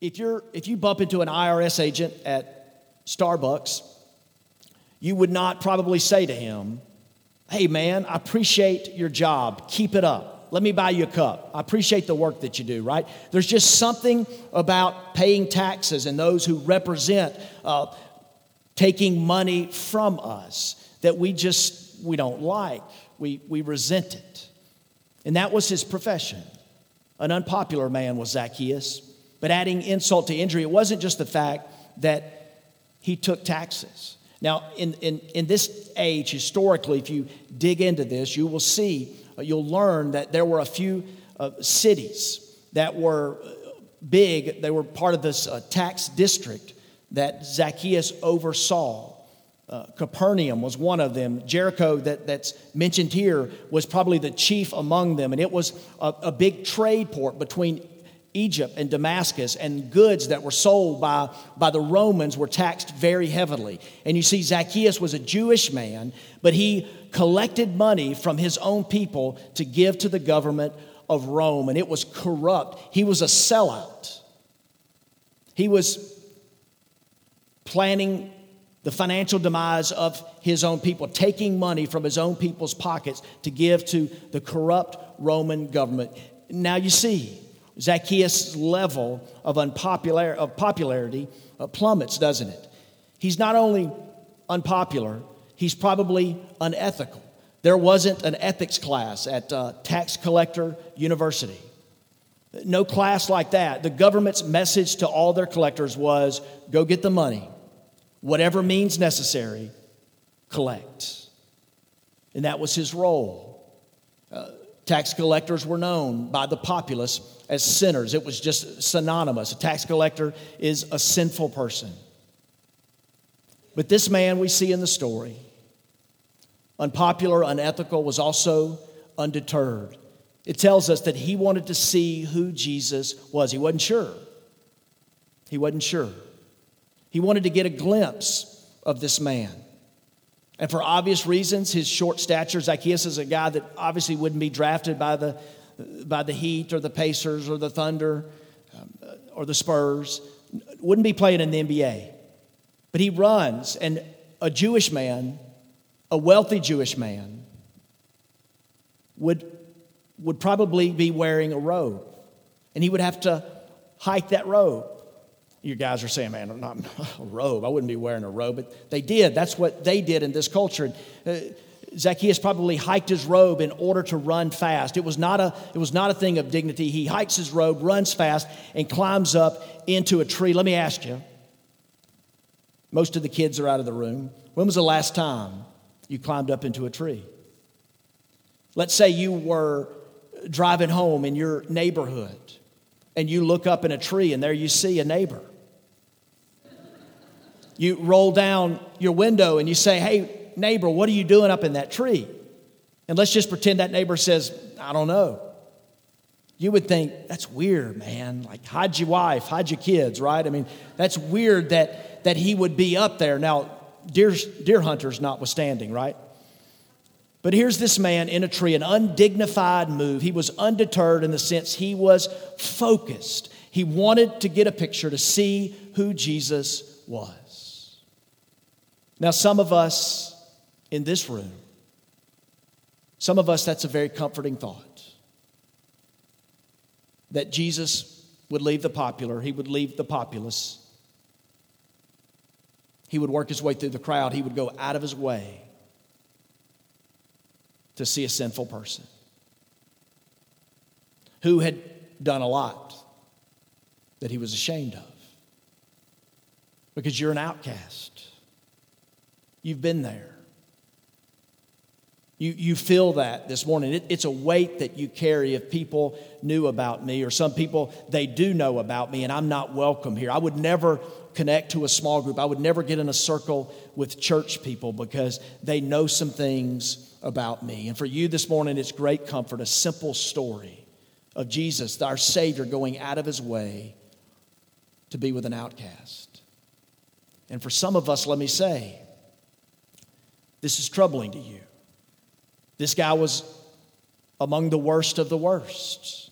If, you're, if you bump into an IRS agent at Starbucks, you would not probably say to him, Hey, man, I appreciate your job. Keep it up. Let me buy you a cup. I appreciate the work that you do, right? There's just something about paying taxes and those who represent uh, taking money from us that we just we don't like. We, we resent it. And that was his profession. An unpopular man was Zacchaeus. But adding insult to injury, it wasn't just the fact that he took taxes. Now, in, in, in this age, historically, if you dig into this, you will see, uh, you'll learn that there were a few uh, cities that were uh, big, they were part of this uh, tax district that Zacchaeus oversaw. Uh, Capernaum was one of them. Jericho, that, that's mentioned here, was probably the chief among them. And it was a, a big trade port between Egypt and Damascus, and goods that were sold by, by the Romans were taxed very heavily. And you see, Zacchaeus was a Jewish man, but he collected money from his own people to give to the government of Rome, and it was corrupt. He was a sellout. He was planning the financial demise of his own people, taking money from his own people's pockets to give to the corrupt Roman government. Now you see, Zacchaeus' level of, unpopular, of popularity uh, plummets, doesn't it? He's not only unpopular, he's probably unethical. There wasn't an ethics class at uh, Tax Collector University. No class like that. The government's message to all their collectors was go get the money, whatever means necessary, collect. And that was his role. Uh, tax collectors were known by the populace as sinners. It was just synonymous. A tax collector is a sinful person. But this man we see in the story, unpopular, unethical, was also undeterred. It tells us that he wanted to see who Jesus was. He wasn't sure. He wasn't sure. He wanted to get a glimpse of this man. And for obvious reasons, his short stature, Zacchaeus is a guy that obviously wouldn't be drafted by the by the Heat or the Pacers or the Thunder um, or the Spurs, wouldn't be playing in the NBA. But he runs, and a Jewish man, a wealthy Jewish man, would, would probably be wearing a robe. And he would have to hike that robe. You guys are saying, man, I'm not a robe. I wouldn't be wearing a robe. But they did. That's what they did in this culture. Uh, Zacchaeus probably hiked his robe in order to run fast. It was, not a, it was not a thing of dignity. He hikes his robe, runs fast, and climbs up into a tree. Let me ask you most of the kids are out of the room. When was the last time you climbed up into a tree? Let's say you were driving home in your neighborhood and you look up in a tree and there you see a neighbor. You roll down your window and you say, Hey, neighbor, what are you doing up in that tree? And let's just pretend that neighbor says, I don't know. You would think, that's weird, man. Like, hide your wife, hide your kids, right? I mean, that's weird that, that he would be up there. Now, deer, deer hunters notwithstanding, right? But here's this man in a tree, an undignified move. He was undeterred in the sense he was focused. He wanted to get a picture to see who Jesus was. Now, some of us in this room. Some of us, that's a very comforting thought. That Jesus would leave the popular, he would leave the populace. He would work his way through the crowd, he would go out of his way to see a sinful person who had done a lot that he was ashamed of. Because you're an outcast. You've been there. You, you feel that this morning. It, it's a weight that you carry if people knew about me, or some people, they do know about me, and I'm not welcome here. I would never connect to a small group. I would never get in a circle with church people because they know some things about me. And for you this morning, it's great comfort, a simple story of Jesus, our Savior, going out of his way to be with an outcast. And for some of us, let me say, this is troubling to you. This guy was among the worst of the worst.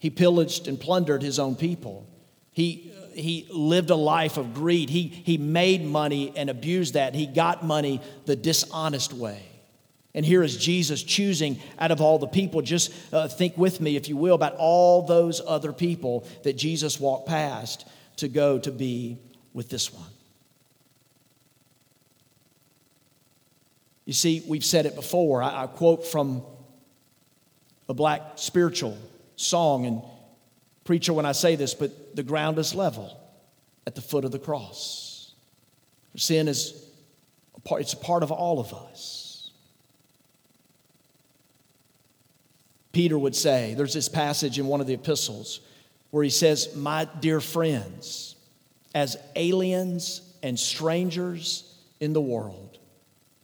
He pillaged and plundered his own people. He, he lived a life of greed. He, he made money and abused that. He got money the dishonest way. And here is Jesus choosing out of all the people. Just uh, think with me, if you will, about all those other people that Jesus walked past to go to be with this one. You see, we've said it before. I, I quote from a black spiritual song and preacher when I say this, but the ground is level at the foot of the cross. Sin is a part, it's a part of all of us. Peter would say, there's this passage in one of the epistles where he says, My dear friends, as aliens and strangers in the world,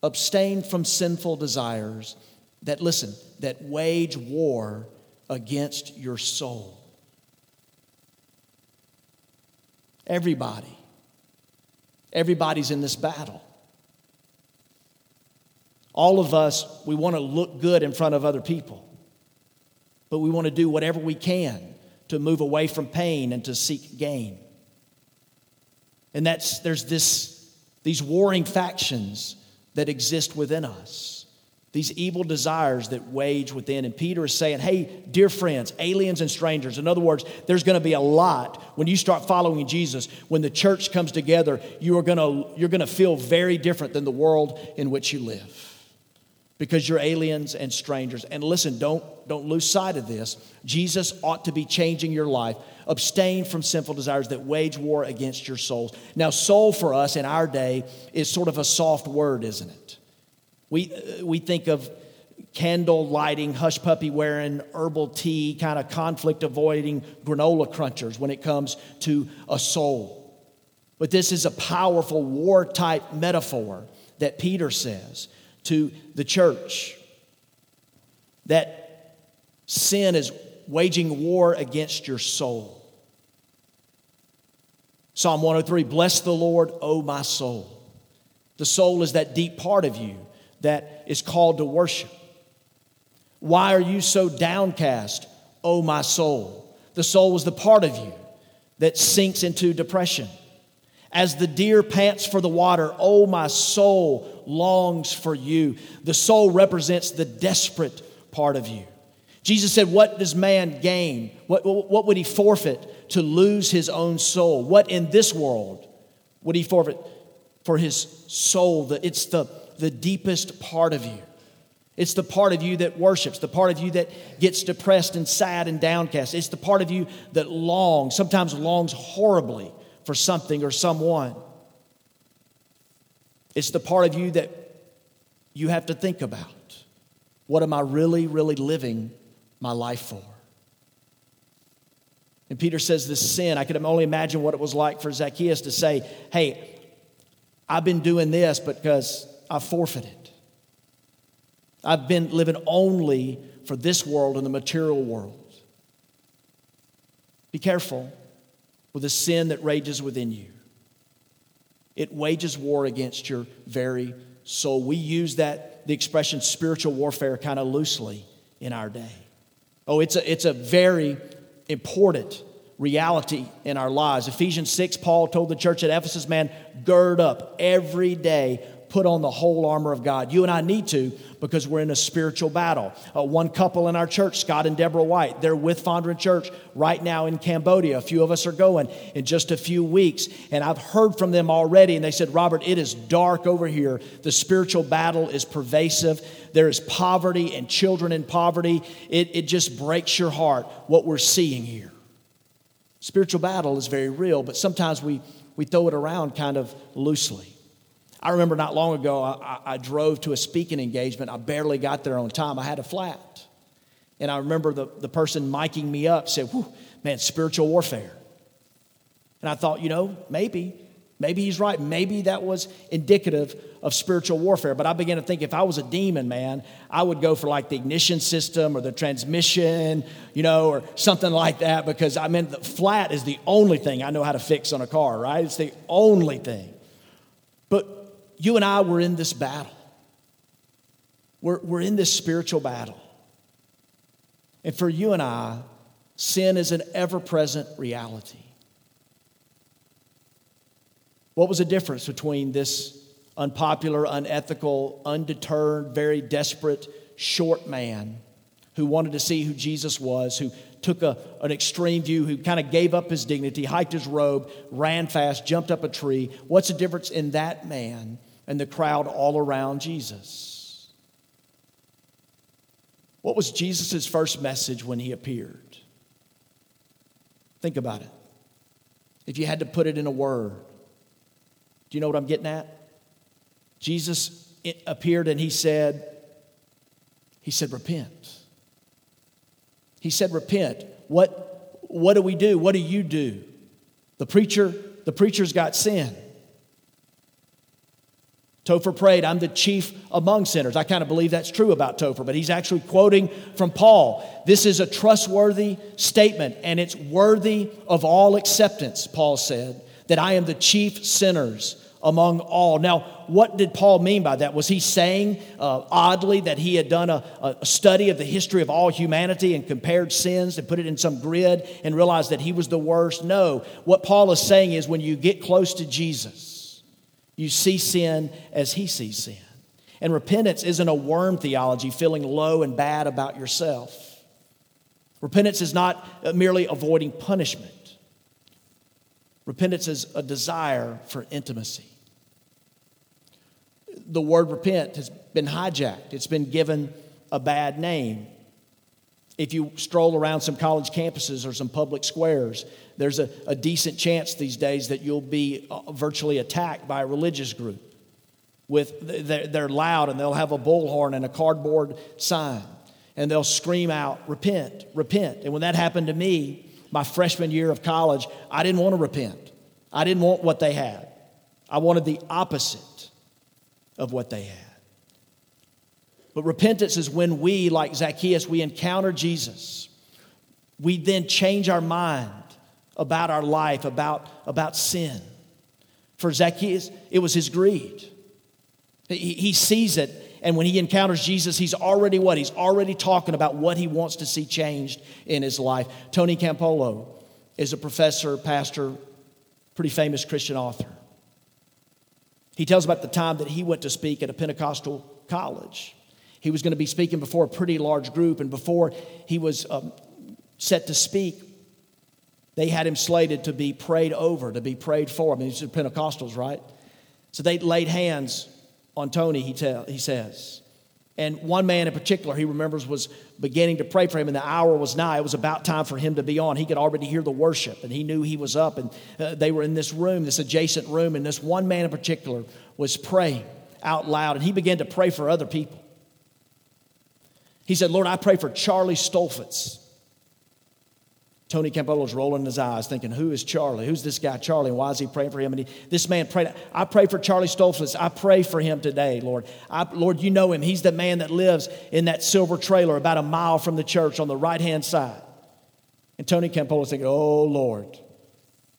abstain from sinful desires that, listen, that wage war against your soul. Everybody. Everybody's in this battle. All of us, we want to look good in front of other people, but we want to do whatever we can to move away from pain and to seek gain. And that's, there's this, these warring factions that exist within us these evil desires that wage within. And Peter is saying, hey, dear friends, aliens and strangers. In other words, there's going to be a lot when you start following Jesus. When the church comes together, you are going to, you're going to feel very different than the world in which you live because you're aliens and strangers. And listen, don't, don't lose sight of this. Jesus ought to be changing your life. Abstain from sinful desires that wage war against your souls. Now, soul for us in our day is sort of a soft word, isn't it? We, uh, we think of candle lighting, hush puppy wearing, herbal tea, kind of conflict avoiding granola crunchers when it comes to a soul. But this is a powerful war type metaphor that Peter says to the church that sin is waging war against your soul. Psalm 103 Bless the Lord, O my soul. The soul is that deep part of you that is called to worship. Why are you so downcast, O my soul? The soul is the part of you that sinks into depression. As the deer pants for the water, O my soul longs for you. The soul represents the desperate part of you. Jesus said, What does man gain? What, what would he forfeit to lose his own soul? What in this world would he forfeit for his soul? It's the the deepest part of you. It's the part of you that worships, the part of you that gets depressed and sad and downcast. It's the part of you that longs, sometimes longs horribly for something or someone. It's the part of you that you have to think about. What am I really, really living my life for? And Peter says this sin, I can only imagine what it was like for Zacchaeus to say, Hey, I've been doing this because I've forfeited. I've been living only for this world and the material world. Be careful with the sin that rages within you. It wages war against your very soul. We use that, the expression spiritual warfare, kind of loosely in our day. Oh, it's a, it's a very important reality in our lives. Ephesians 6, Paul told the church at Ephesus, man, gird up every day put on the whole armor of God. You and I need to because we're in a spiritual battle. Uh, one couple in our church, Scott and Deborah White, they're with Fondren Church right now in Cambodia. A few of us are going in just a few weeks. And I've heard from them already, and they said, Robert, it is dark over here. The spiritual battle is pervasive. There is poverty and children in poverty. It, it just breaks your heart what we're seeing here. Spiritual battle is very real, but sometimes we, we throw it around kind of loosely. I remember not long ago, I, I, drove to a speaking engagement. I barely got there on time. I had a flat. And I remember the, the person miking me up said, man, spiritual warfare. And I thought, you know, maybe, maybe he's right. Maybe that was indicative of spiritual warfare. But I began to think if I was a demon, man, I would go for like the ignition system or the transmission, you know, or something like that because I mean, the flat is the only thing I know how to fix on a car, right? It's the only thing. But you and I were in this battle. We're, we're in this spiritual battle. And for you and I, sin is an ever present reality. What was the difference between this unpopular, unethical, undeterred, very desperate, short man who wanted to see who Jesus was, who took a, an extreme view, who kind of gave up his dignity, hiked his robe, ran fast, jumped up a tree? What's the difference in that man and the crowd all around Jesus? What was Jesus' first message when he appeared? Think about it. If you had to put it in a word, do you know what I'm getting at? Jesus appeared and he said, he said, repent. He said, repent. What, what do we do? What do you do? The preacher, the preacher's got sin. Topher prayed, I'm the chief among sinners. I kind of believe that's true about Topher, but he's actually quoting from Paul. This is a trustworthy statement, and it's worthy of all acceptance, Paul said, that I am the chief sinners among all. Now, what did Paul mean by that? Was he saying uh, oddly that he had done a, a study of the history of all humanity and compared sins and put it in some grid and realized that he was the worst? No. What Paul is saying is when you get close to Jesus, you see sin as he sees sin. And repentance isn't a worm theology, feeling low and bad about yourself. Repentance is not merely avoiding punishment. Repentance is a desire for intimacy the word repent has been hijacked, it's been given a bad name. If you stroll around some college campuses or some public squares, there's a, a decent chance these days that you'll be uh, virtually attacked by a religious group. With they're, they're loud and they'll have a bullhorn and a cardboard sign, and they'll scream out, "Repent, repent!" And when that happened to me, my freshman year of college, I didn't want to repent. I didn't want what they had. I wanted the opposite of what they had. But repentance is when we, like Zacchaeus, we encounter Jesus. We then change our mind about our life, about, about sin. For Zacchaeus, it was his greed. He, he sees it, and when he encounters Jesus, he's already what? He's already talking about what he wants to see changed in his life. Tony Campolo is a professor, pastor, pretty famous Christian author. He tells about the time that he went to speak at a Pentecostal college. He was going to be speaking before a pretty large group, and before he was um, set to speak, they had him slated to be prayed over, to be prayed for. I mean, these are Pentecostals, right? So they laid hands on Tony, he, tell, he says. And one man in particular, he remembers, was beginning to pray for him, and the hour was nigh. It was about time for him to be on. He could already hear the worship, and he knew he was up. And uh, they were in this room, this adjacent room, and this one man in particular was praying out loud, and he began to pray for other people. He said, Lord, I pray for Charlie Stoltzfus. Tony Campolo's rolling his eyes, thinking, Who is Charlie? Who's this guy, Charlie? And why is he praying for him? And he, this man prayed, I pray for Charlie Stoltzfus. I pray for him today, Lord. I, Lord, you know him. He's the man that lives in that silver trailer about a mile from the church on the right hand side. And Tony Campolo's thinking, Oh, Lord,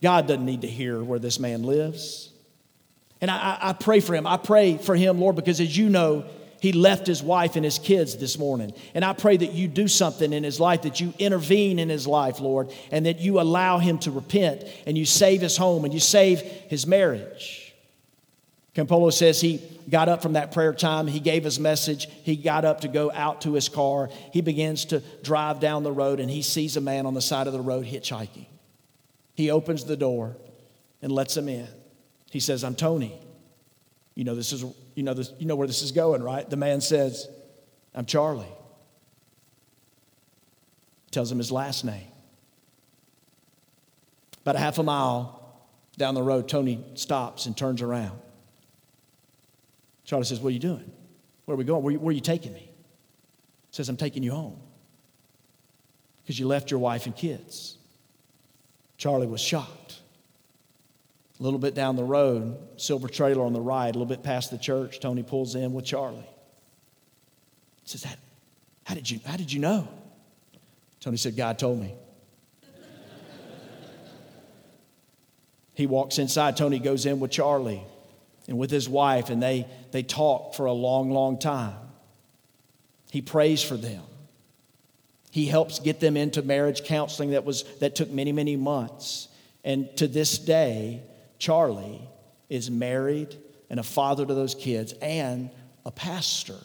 God doesn't need to hear where this man lives. And I, I pray for him. I pray for him, Lord, because as you know, he left his wife and his kids this morning. And I pray that you do something in his life, that you intervene in his life, Lord, and that you allow him to repent and you save his home and you save his marriage. Campolo says he got up from that prayer time. He gave his message. He got up to go out to his car. He begins to drive down the road and he sees a man on the side of the road hitchhiking. He opens the door and lets him in. He says, I'm Tony. You know, this is, you know, this, you know where this is going, right? The man says, I'm Charlie. Tells him his last name. About a half a mile down the road, Tony stops and turns around. Charlie says, What are you doing? Where are we going? Where, where are you taking me? He says, I'm taking you home because you left your wife and kids. Charlie was shocked. A little bit down the road, silver trailer on the right, a little bit past the church, Tony pulls in with Charlie. He says, How, how did, you, how did you know? Tony said, God told me. he walks inside. Tony goes in with Charlie and with his wife, and they, they talk for a long, long time. He prays for them. He helps get them into marriage counseling that, was, that took many, many months. And to this day, Charlie is married and a father to those kids and a pastor.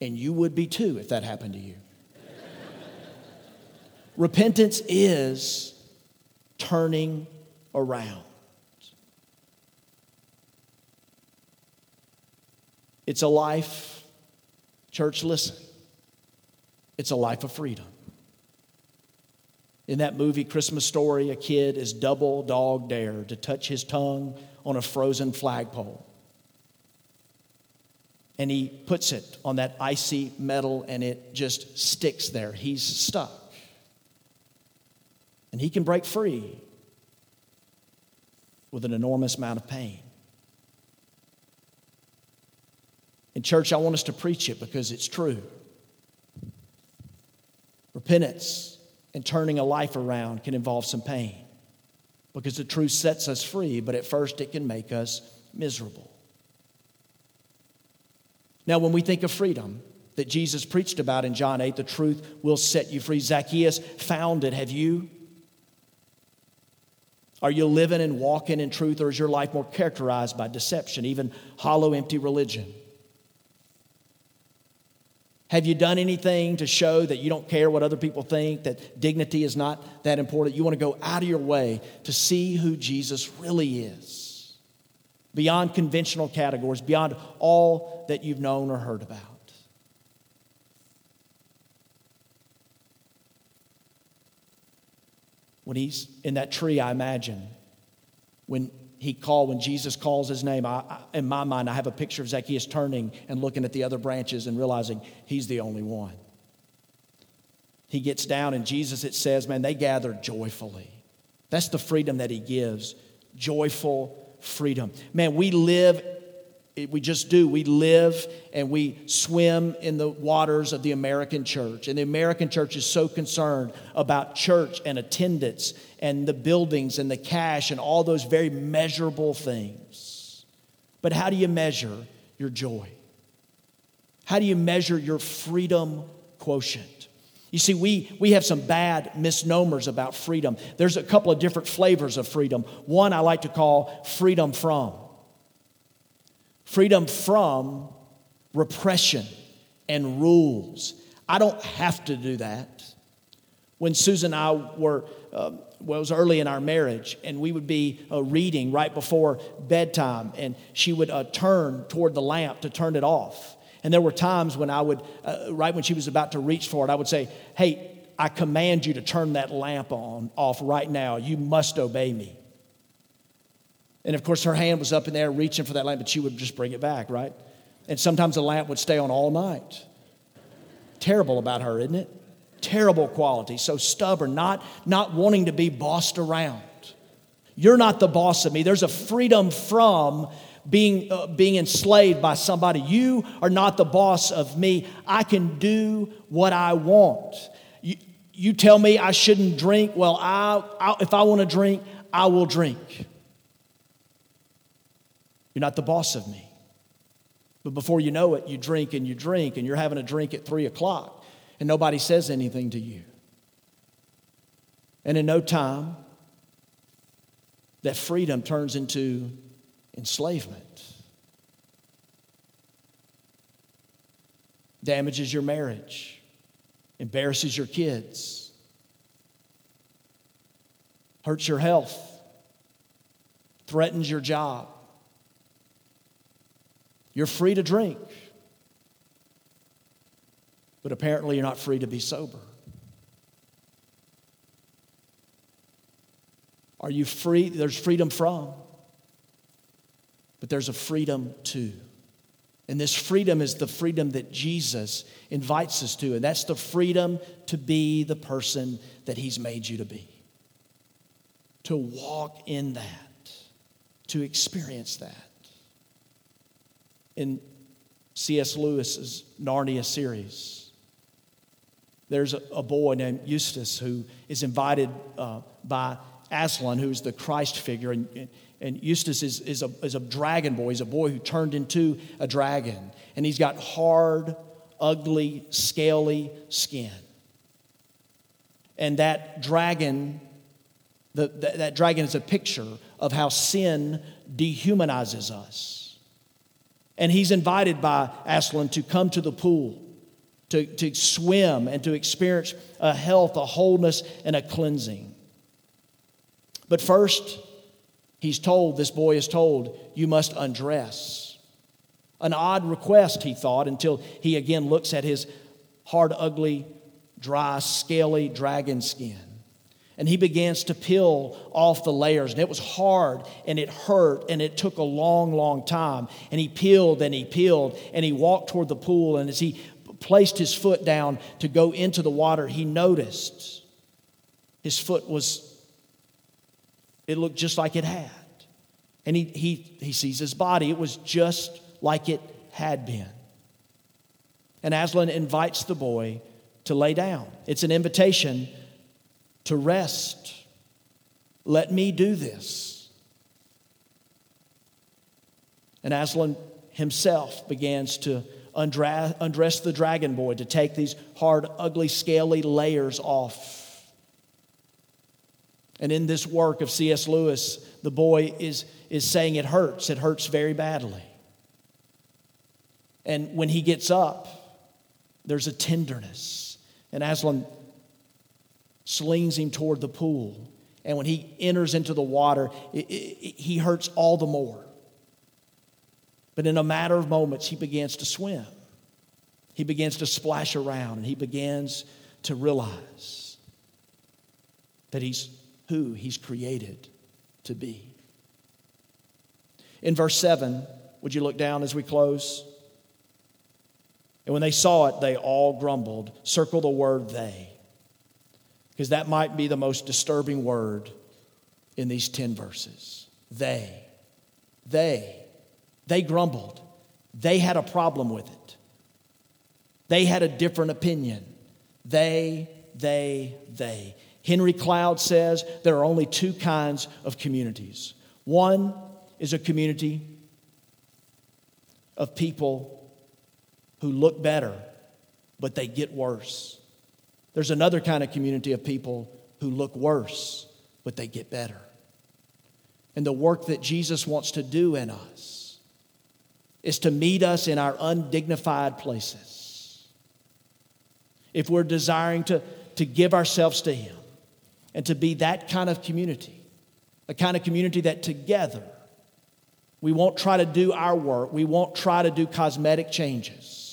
And you would be too if that happened to you. Repentance is turning around. It's a life, church, listen, it's a life of freedom. In that movie, Christmas Story, a kid is double dog dare to touch his tongue on a frozen flagpole. And he puts it on that icy metal and it just sticks there. He's stuck. And he can break free with an enormous amount of pain. In church, I want us to preach it because it's true. Repentance and turning a life around can involve some pain because the truth sets us free, but at first it can make us miserable. Now, when we think of freedom that Jesus preached about in John 8, the truth will set you free. Zacchaeus found it. Have you? Are you living and walking in truth, or is your life more characterized by deception, even hollow, empty religion? Have you done anything to show that you don't care what other people think, that dignity is not that important? You want to go out of your way to see who Jesus really is, beyond conventional categories, beyond all that you've known or heard about. When he's in that tree, I imagine, when he called, when Jesus calls his name, I, I, in my mind, I have a picture of Zacchaeus turning and looking at the other branches and realizing he's the only one. He gets down, and Jesus, it says, man, they gather joyfully. That's the freedom that he gives joyful freedom. Man, we live we just do. We live and we swim in the waters of the American church. And the American church is so concerned about church and attendance and the buildings and the cash and all those very measurable things. But how do you measure your joy? How do you measure your freedom quotient? You see, we, we have some bad misnomers about freedom. There's a couple of different flavors of freedom. One I like to call freedom from freedom from repression and rules. I don't have to do that. When Susan and I were, uh, well, it was early in our marriage, and we would be uh, reading right before bedtime, and she would uh, turn toward the lamp to turn it off. And there were times when I would, uh, right when she was about to reach for it, I would say, Hey, I command you to turn that lamp on off right now. You must obey me. And of course, her hand was up in there reaching for that lamp, but she would just bring it back, right? And sometimes the lamp would stay on all night. Terrible about her, isn't it? Terrible quality. So stubborn, not, not wanting to be bossed around. You're not the boss of me. There's a freedom from being, uh, being enslaved by somebody. You are not the boss of me. I can do what I want. You, you tell me I shouldn't drink. Well, I, I if I want to drink, I will drink. You're not the boss of me. But before you know it, you drink and you drink, and you're having a drink at three o'clock, and nobody says anything to you. And in no time, that freedom turns into enslavement. Damages your marriage, embarrasses your kids, hurts your health, threatens your job. You're free to drink, but apparently you're not free to be sober. Are you free? There's freedom from, but there's a freedom to. And this freedom is the freedom that Jesus invites us to, and that's the freedom to be the person that He's made you to be. To walk in that, to experience that in C.S. Lewis's Narnia series. There's a, boy named Eustace who is invited uh, by Aslan, who's the Christ figure. And, and Eustace is, is, a, is a dragon boy. He's a boy who turned into a dragon. And he's got hard, ugly, scaly skin. And that dragon The, that, that dragon is a picture of how sin dehumanizes us. And he's invited by Aslan to come to the pool, to, to swim, and to experience a health, a wholeness, and a cleansing. But first, he's told, this boy is told, you must undress. An odd request, he thought, until he again looks at his hard, ugly, dry, scaly dragon skin. And he begins to peel off the layers. And it was hard and it hurt and it took a long, long time. And he peeled and he peeled and he walked toward the pool. And as he placed his foot down to go into the water, he noticed his foot was, it looked just like it had. And he, he, he sees his body, it was just like it had been. And Aslan invites the boy to lay down. It's an invitation to rest. Let me do this. And Aslan himself begins to undress, the dragon boy to take these hard, ugly, scaly layers off. And in this work of C.S. Lewis, the boy is, is saying it hurts. It hurts very badly. And when he gets up, there's a tenderness. And Aslan slings him toward the pool. And when he enters into the water, it, it, he hurts all the more. But in a matter of moments, he begins to swim. He begins to splash around and he begins to realize that he's who he's created to be. In verse 7, would you look down as we close? And when they saw it, they all grumbled. Circle the word they because that might be the most disturbing word in these 10 verses. They, they, they grumbled. They had a problem with it. They had a different opinion. They, they, they. Henry Cloud says there are only two kinds of communities. One is a community of people who look better, but they get worse. There's another kind of community of people who look worse, but they get better. And the work that Jesus wants to do in us is to meet us in our undignified places. If we're desiring to, to give ourselves to Him and to be that kind of community, a kind of community that together we won't try to do our work, we won't try to do cosmetic changes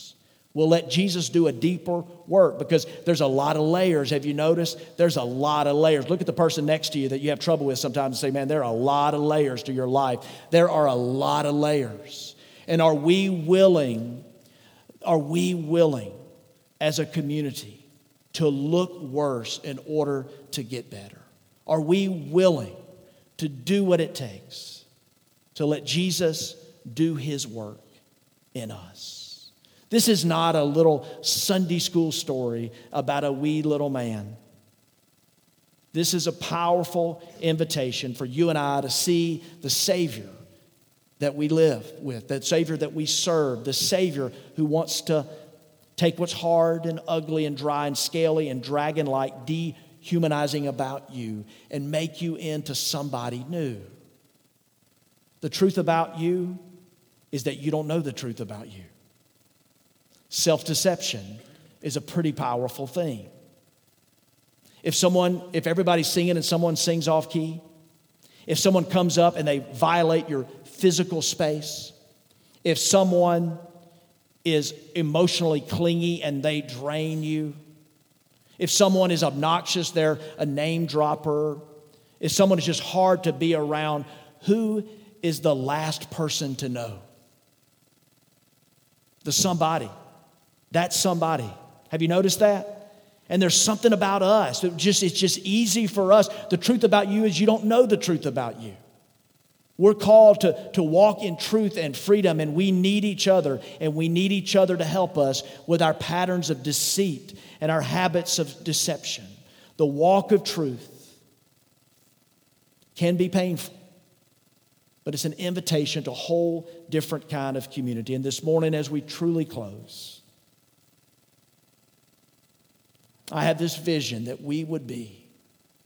We'll let Jesus do a deeper work because there's a lot of layers. Have you noticed? There's a lot of layers. Look at the person next to you that you have trouble with sometimes and say, man, there are a lot of layers to your life. There are a lot of layers. And are we willing, are we willing as a community to look worse in order to get better? Are we willing to do what it takes to let Jesus do his work in us? This is not a little Sunday school story about a wee little man. This is a powerful invitation for you and I to see the Savior that we live with, that Savior that we serve, the Savior who wants to take what's hard and ugly and dry and scaly and dragon like, dehumanizing about you, and make you into somebody new. The truth about you is that you don't know the truth about you. Self deception is a pretty powerful thing. If someone, if everybody's singing and someone sings off key, if someone comes up and they violate your physical space, if someone is emotionally clingy and they drain you, if someone is obnoxious, they're a name dropper, if someone is just hard to be around, who is the last person to know? The somebody. That's somebody. Have you noticed that? And there's something about us. It just, it's just easy for us. The truth about you is you don't know the truth about you. We're called to, to walk in truth and freedom, and we need each other, and we need each other to help us with our patterns of deceit and our habits of deception. The walk of truth can be painful, but it's an invitation to a whole different kind of community. And this morning, as we truly close, I have this vision that we would be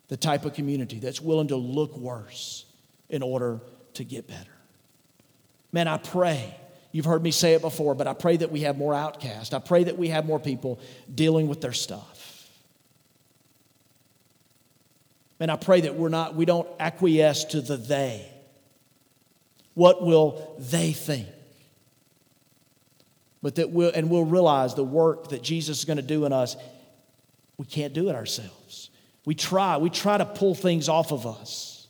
the type of community that's willing to look worse in order to get better. Man, I pray. You've heard me say it before, but I pray that we have more outcasts. I pray that we have more people dealing with their stuff. And I pray that we're not, we don't acquiesce to the they. What will they think? But that we'll, and we'll realize the work that Jesus is going to do in us, we can't do it ourselves. We try, we try to pull things off of us,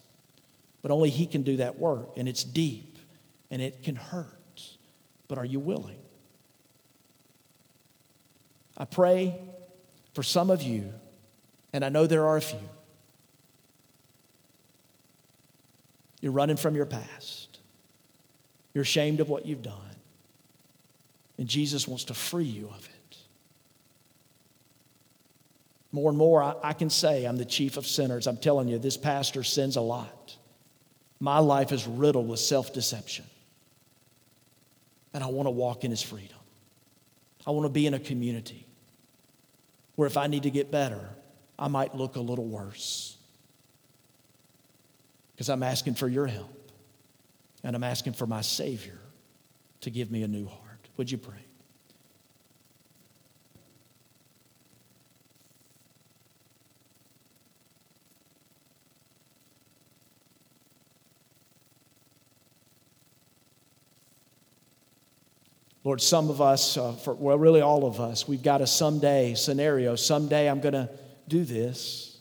but only He can do that work, and it's deep and it can hurt. But are you willing? I pray for some of you, and I know there are a few. You're running from your past. You're ashamed of what you've done. And Jesus wants to free you of it. More and more, I, I, can say I'm the chief of sinners. I'm telling you, this pastor sins a lot. My life is riddled with self deception. And I want to walk in his freedom. I want to be in a community where if I need to get better, I might look a little worse. Because I'm asking for your help. And I'm asking for my Savior to give me a new heart. Would you pray? Lord, some of us, uh, for, well, really all of us, we've got a someday scenario. Someday I'm going to do this.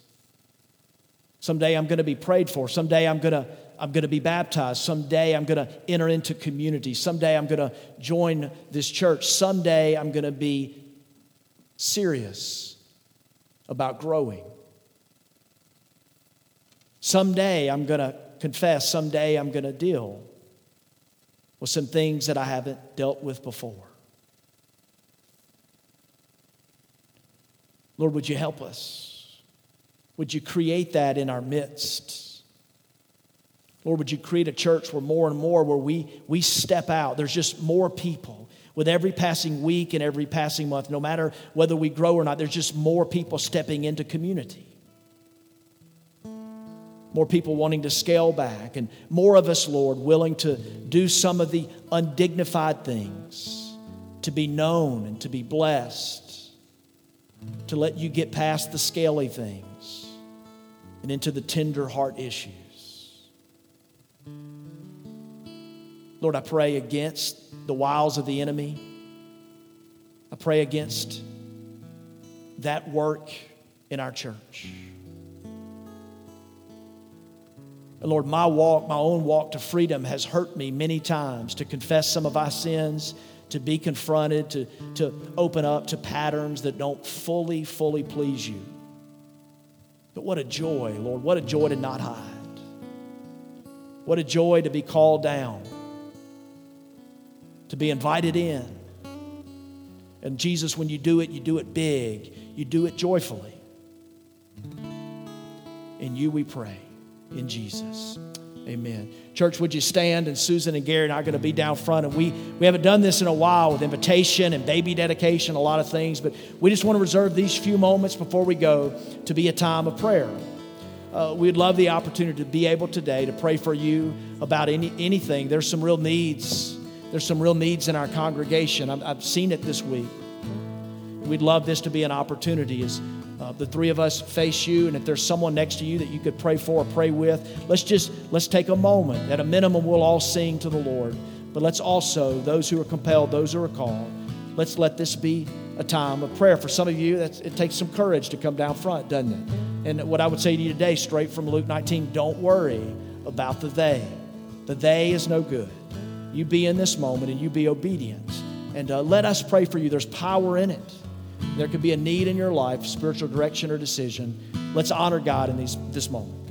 Someday I'm going to be prayed for. Someday I'm going to I'm going to be baptized. Someday I'm going to enter into community. Someday I'm going to join this church. Someday I'm going to be serious about growing. Someday I'm going to confess. Someday I'm going to deal with some things that I haven't dealt with before. Lord, would you help us? Would you create that in our midst? Lord, would you create a church where more and more where we, we step out? There's just more people. With every passing week and every passing month, no matter whether we grow or not, there's just more people stepping into community more people wanting to scale back, and more of us, Lord, willing to do some of the undignified things, to be known and to be blessed, to let you get past the scaly things and into the tender heart issues. Lord, I pray against the wiles of the enemy. I pray against that work in our church. And Lord, my walk, my own walk to freedom has hurt me many times to confess some of our sins, to be confronted, to, to open up to patterns that don't fully, fully please you. But what a joy, Lord. What a joy to not hide. What a joy to be called down, to be invited in. And Jesus, when you do it, you do it big, you do it joyfully. In you we pray in Jesus. Amen. Church, would you stand? And Susan and Gary and I are going to be down front. And we, we haven't done this in a while with invitation and baby dedication, a lot of things, but we just want to reserve these few moments before we go to be a time of prayer. Uh, we'd love the opportunity to be able today to pray for you about any, anything. There's some real needs. There's some real needs in our congregation. I've, I've seen it this week. We'd love this to be an opportunity as uh, the three of us face you and if there's someone next to you that you could pray for or pray with let's just let's take a moment. At a minimum we'll all sing to the lord. But let's also those who are compelled those who are called let's let this be a time of prayer. For some of you it takes some courage to come down front doesn't it? And what i would say to you today straight from luke 19 don't worry about the they. The they is no good. You be in this moment and you be obedient. And uh, let us pray for you. There's power in it there could be a need in your life, spiritual direction or decision. Let's honor God in these, this moment.